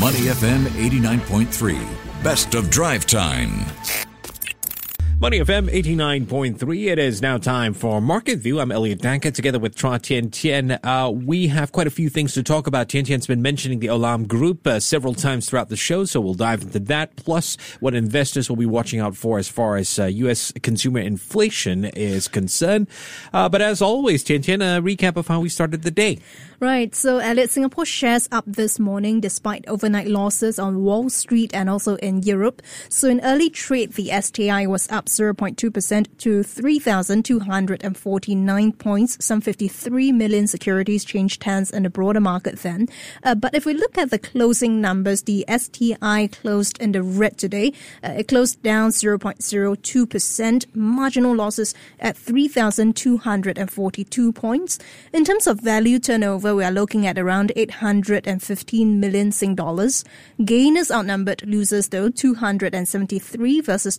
Money FM 89.3. Best of drive time. Money FM 89.3. It is now time for Market View. I'm Elliot Danker together with Chua Tien Tien. Uh, we have quite a few things to talk about. Tien Tien's been mentioning the Olam Group uh, several times throughout the show, so we'll dive into that. Plus, what investors will be watching out for as far as uh, U.S. consumer inflation is concerned. Uh, but as always, Tien Tien, a recap of how we started the day. Right. So, Elliot, Singapore shares up this morning despite overnight losses on Wall Street and also in Europe. So, in early trade, the STI was up 0.2% to 3,249 points. Some 53 million securities changed hands in the broader market then. Uh, but if we look at the closing numbers, the STI closed in the red today. Uh, it closed down 0.02%. Marginal losses at 3,242 points. In terms of value turnover, we are looking at around 815 million Sing dollars. Gainers outnumbered losers though, 273 versus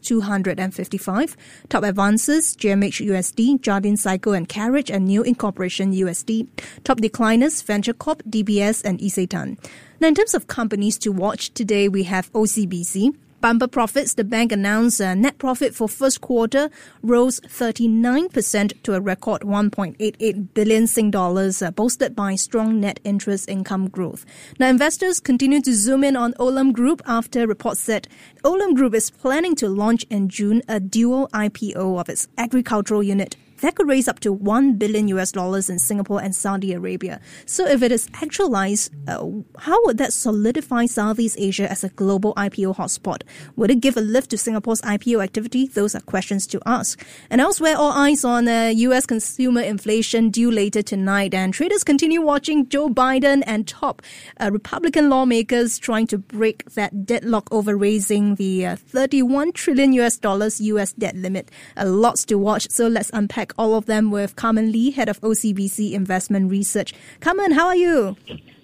255. Top advances, GMH USD, Jardine Cycle and Carriage and New Incorporation USD. Top decliners, Venture Corp, DBS and Isetan. Now in terms of companies to watch today, we have OCBC. Bumper profits, the bank announced a net profit for first quarter rose 39% to a record 1.88 billion Sing dollars, uh, boosted by strong net interest income growth. Now, investors continue to zoom in on Olam Group after reports said Olam Group is planning to launch in June a dual IPO of its agricultural unit that could raise up to 1 billion US dollars in Singapore and Saudi Arabia. So if it is actualized, uh, how would that solidify Southeast Asia as a global IPO hotspot? Would it give a lift to Singapore's IPO activity? Those are questions to ask. And elsewhere, all eyes on uh, US consumer inflation due later tonight, and traders continue watching Joe Biden and top uh, Republican lawmakers trying to break that deadlock over raising the uh, 31 trillion US dollars US debt limit. A lots to watch, so let's unpack all of them with Carmen Lee, head of OCBC Investment Research. Carmen, how are you?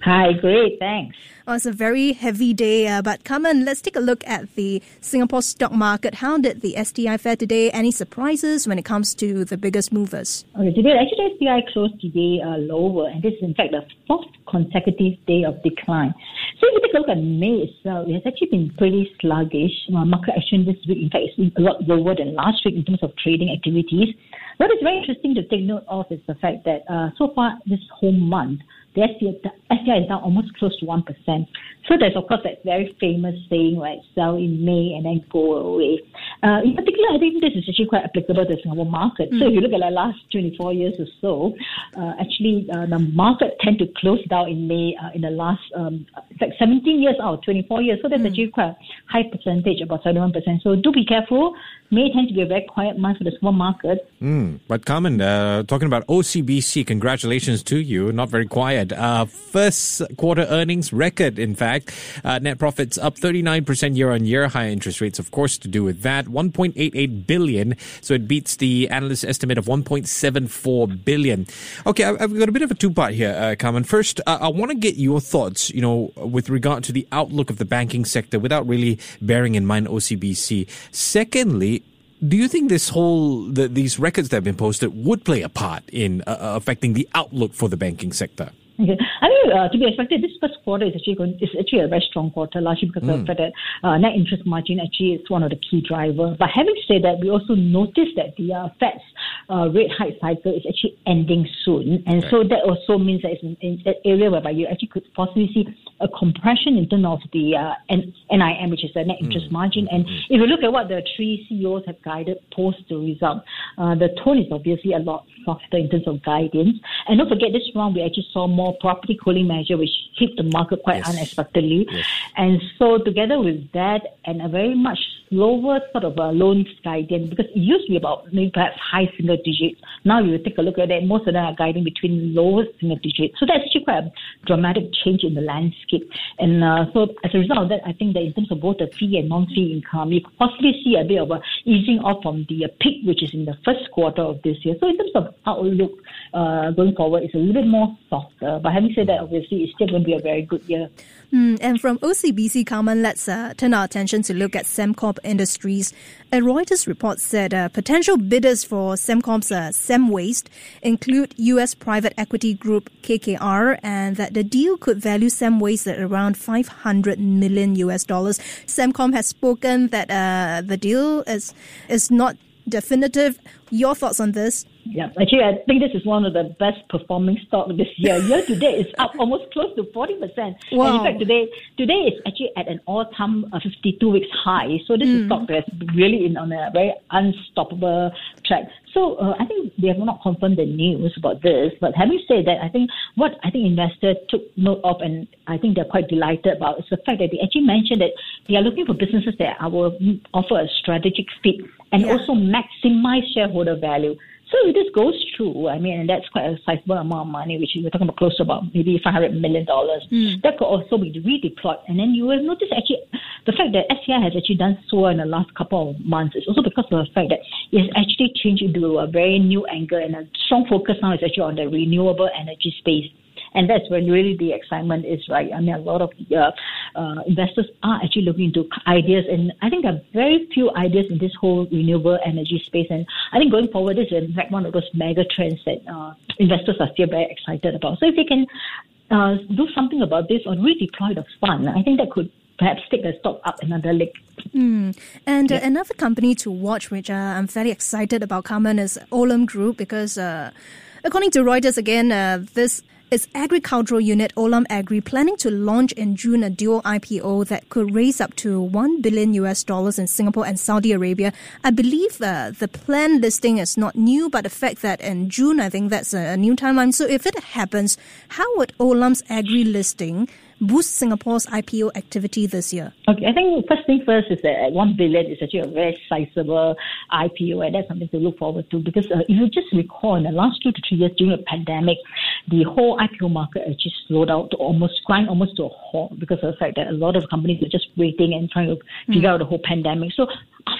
Hi, great, thanks. Well, it's a very heavy day, uh, but Carmen, let's take a look at the Singapore stock market. How did the STI fare today? Any surprises when it comes to the biggest movers? Okay, today actually STI closed today uh, lower, and this is in fact the fourth consecutive day of decline. So if you take a look at May itself, it has actually been pretty sluggish. Uh, market action this week, in fact, is a lot lower than last week in terms of trading activities. What is very interesting to take note of is the fact that uh, so far this whole month, the STI, is down almost close to 1%. So there's, of course, that very famous saying, right, sell in May and then go away. Uh, in particular, I think this is actually quite applicable to the Singapore market. Mm. So if you look at the last 24 years or so, uh, actually uh, the market tend to close down in May uh, in the last, um, like 17 years out, 24 years. So that's mm. actually quite high percentage, about 71%. So do be careful. May tend to be a very quiet month for the small market. Mm. But Carmen, uh, talking about OCBC, congratulations to you. Not very quiet. Uh, first quarter earnings record, in fact. Uh, net profits up 39% year on year. Higher interest rates, of course, to do with that. 1.88 billion. So it beats the analyst estimate of 1.74 billion. Okay, I've got a bit of a two part here, uh, Carmen. First, I want to get your thoughts, you know, with regard to the outlook of the banking sector without really bearing in mind OCBC. Secondly, do you think this whole the, these records that have been posted would play a part in uh, uh affecting the outlook for the banking sector? Okay. I mean, uh, to be expected, this first quarter is actually going, is actually a very strong quarter, largely because mm. of the fact that uh, net interest margin actually is one of the key drivers. But having said that, we also noticed that the uh, Fed's uh, rate hike cycle is actually ending soon, and so that also means that it's an, that area whereby you actually could possibly see a compression in terms of the uh, NIM, which is the net interest mm. margin. And mm. if you look at what the three CEOs have guided post the result, uh, the tone is obviously a lot softer in terms of guidance. And don't forget, this round we actually saw more property cooling measure, which hit the market quite yes. unexpectedly. Yes. And so, together with that, and a very much slower sort of a loan guidance, because it used to be about maybe perhaps high single digits. Now you take a look at that, most of them are guiding between lower single digits. So that's actually quite a dramatic change in the landscape. And uh, so, as a result of that, I think that in terms of both the fee and non-fee income, you possibly see a bit of a easing off from the uh, peak, which is in the first quarter of this year. So in terms of outlook uh, going forward, it's a little bit more softer. Quarter. But having said that, obviously, it's still going to be a very good year. Mm, and from OCBC Carmen, let's uh, turn our attention to look at Sembcorp Industries. A Reuters report said uh, potential bidders for Sembcorp's uh, SembWaste include U.S. private equity group KKR, and that the deal could value SembWaste at around 500 million US dollars. Sembcorp has spoken that uh, the deal is is not definitive. Your thoughts on this? Yeah, actually, I think this is one of the best performing stock this year. Year to date, it's up almost close to forty percent. Wow. And in fact, today today is actually at an all-time uh, fifty-two weeks high. So this is stock that's really in on a very unstoppable track. So uh, I think they have not confirmed the news about this. But having said that, I think what I think investors took note of, and I think they're quite delighted about, is the fact that they actually mentioned that they are looking for businesses that will offer a strategic fit and Yeah. also maximize shareholder value. So if this goes through, I mean, and that's quite a sizable amount of money, which we're talking about close to about maybe $500 million. Hmm. That could also be redeployed. And then you will notice actually the fact that SCI has actually done so in the last couple of months is also because of the fact that it has actually changed into a very new angle and a strong focus now is actually on the renewable energy space. And that's when really the excitement is, right? I mean, a lot of uh, uh, investors are actually looking into ideas, and I think there are very few ideas in this whole renewable energy space. And I think going forward, this is in fact one of those mega trends that uh, investors are still very excited about. So if they can uh, do something about this or redeploy the fund, I think that could perhaps take the stock up another leg. And uh, another company to watch, which uh, I'm fairly excited about, Carmen, is Olam Group because, uh, according to Reuters, again, uh, this is agricultural unit Olam Agri planning to launch in June a dual IPO that could raise up to one billion US dollars in Singapore and Saudi Arabia. I believe uh, the planned listing is not new, but the fact that in June, I think that's a, a new timeline. So if it happens, how would Olam's Agri listing boost Singapore's IPO activity this year? Okay, I think first thing first is that one billion is actually a very sizable IPO, and that's something to look forward to. Because uh, if you just recall, in the last two to three years during the pandemic, the whole IPO market actually slowed down to almost grind almost to a halt because of the fact that a lot of companies were just waiting and trying to figure out the whole pandemic. So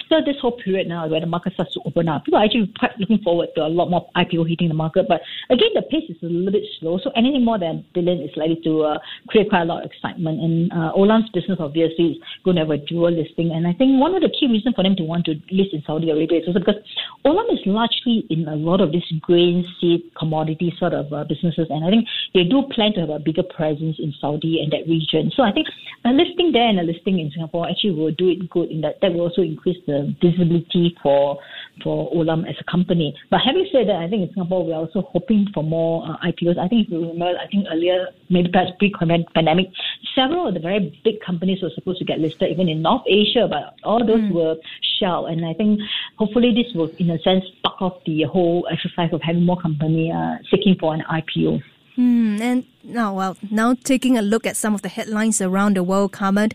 after this whole period now, where the market starts to open up, people are actually quite looking forward to a lot more IPO hitting the market. But again, the pace is a little bit slow. So anything more than a billion is likely to uh, create quite a lot of excitement. And uh, Olam's business obviously is going to have a dual listing. And I think one of the key reasons for them to want to list in Saudi Arabia is also because Olam is largely in a lot of these grain, seed, commodity sort of uh, businesses. And I think they do plan to have a bigger presence in Saudi and that region. So I think a listing there and a listing in Singapore actually will do it good in that that will also increase the visibility for for Olam as a company. But having said that, I think in Singapore we're also hoping for more uh, IPOs. I think if you remember, I think earlier, maybe perhaps pre-pandemic, several of the very big companies were supposed to get listed even in North Asia, but all those were shelved. And I think hopefully this will, in a sense, spark off the whole exercise of having more company uh, seeking for an IPO. Hmm, and now, well, now taking a look at some of the headlines around the world, Carmen,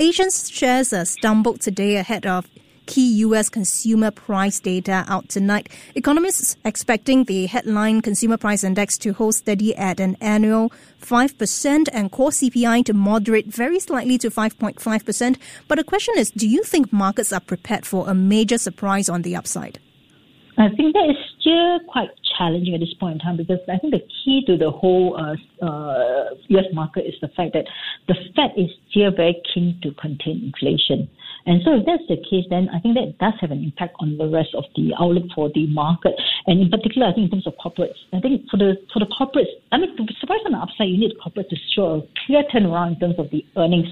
Asian shares uh, stumbled today ahead of key U.S. consumer price data out tonight. Economists expecting the headline consumer price index to hold steady at an annual 5% and core CPI to moderate very slightly to 5.5%. But the question is, do you think markets are prepared for a major surprise on the upside? I think that is still quite challenging at this point in time because I think the key to the whole uh, uh, U.S. market is the fact that the Fed is still very keen to contain inflation. And so if that's the case, then I think that does have an impact on the rest of the outlook for the market. And in particular, I think in terms of corporates, I think for the for the corporates, I mean, to surprise on the upside, you need corporates to show a clear turnaround in terms of the earnings.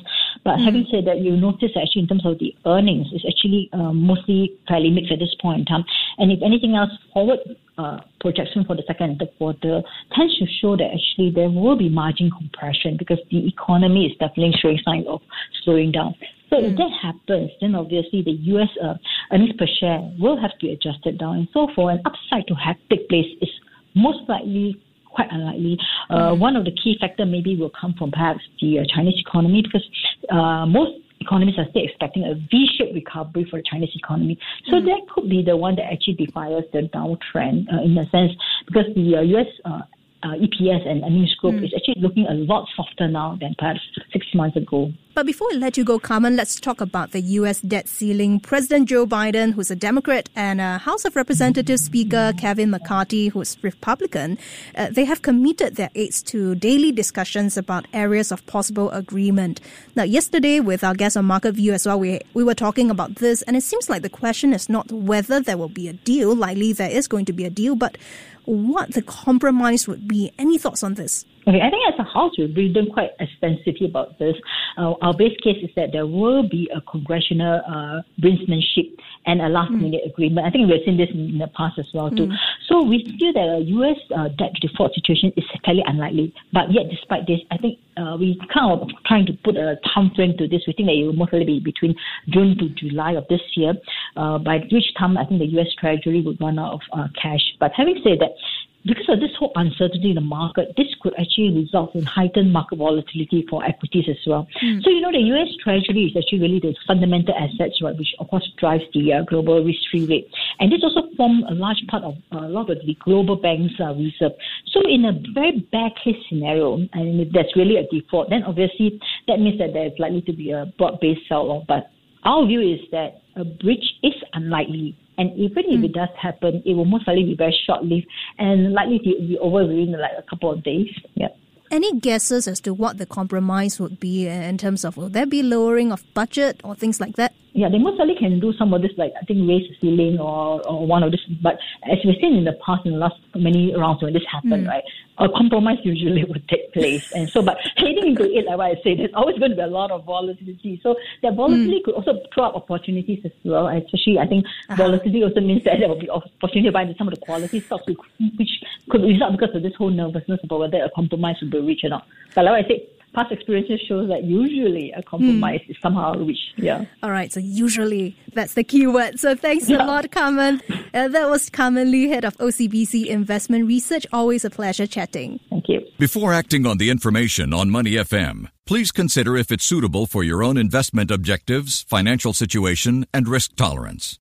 But having said that, you notice actually in terms of the earnings, it's actually uh, mostly fairly mixed at this point in time. And if anything else, forward uh, projection for the second and third quarter tends to show that actually there will be margin compression because the economy is definitely showing signs of slowing down. So if that happens, then obviously the U.S. Uh, earnings per share will have to be adjusted down. And so for an upside to have take place is most likely quite unlikely. Uh, One of the key factor maybe will come from perhaps the uh, Chinese economy because uh, most economists are still expecting a V-shaped recovery for the Chinese economy. So that could be the one that actually defies the downtrend uh, in a sense because the uh, U.S. Uh, uh, EPS and earnings growth is actually looking a lot softer now than perhaps six months ago. But before we let you go, Carmen, let's talk about the U.S. debt ceiling. President Joe Biden, who's a Democrat, and uh, House of Representatives Speaker Kevin McCarthy, who's Republican, uh, they have committed their aides to daily discussions about areas of possible agreement. Now, yesterday, with our guest on Market View as well, we, we were talking about this, and it seems like the question is not whether there will be a deal, likely there is going to be a deal, but what the compromise would be. Any thoughts on this? Okay, I think as a house, we've been quite extensively about this. Uh, our base case is that there will be a congressional uh, brinksmanship and a last minute mm. agreement. I think we've seen this in the past as well too. Mm. So we feel that a U.S. Uh, debt default situation is fairly unlikely. But yet, despite this, I think uh, we kind of trying to put a time frame to this. We think that it will most likely be between June to July of this year, uh, by which time I think the U.S. Treasury would run out of uh, cash. But having said that, because of this whole uncertainty in the market, this could actually result in heightened market volatility for equities as well. Mm. So, you know, the US Treasury is actually really the fundamental assets, right, which of course drives the uh, global risk-free rate. And this also forms a large part of uh, a lot of the global banks' uh, reserve. So, in a very bad case scenario, and if there's really a default, then obviously that means that there's likely to be a broad-based sell-off. But our view is that a breach is unlikely and even if mm. it does happen, it will most likely be very short lived and likely to be over within like a couple of days. Yeah. Any guesses as to what the compromise would be in terms of will there be lowering of budget or things like that? Yeah, they most likely can do some of this, like I think raise the ceiling or, or one of this. But as we've seen in the past, in the last many rounds when this happened, mm. right, a compromise usually would take place. And so, but heading into it, like I say, there's always going to be a lot of volatility. So that volatility mm. could also throw up opportunities as well. Especially, I think uh-huh. volatility also means that there will be opportunity to buy some of the quality stocks, which could result because of this whole nervousness about whether a compromise will be reached or not. But like I said, past experiences shows that usually a compromise mm. is somehow reached. Yeah. All right. So usually that's the key word. So thanks yeah. a lot, Carmen. Uh, that was Carmen Lee, head of OCBC Investment Research. Always a pleasure chatting. Thank you. Before acting on the information on Money FM, please consider if it's suitable for your own investment objectives, financial situation, and risk tolerance.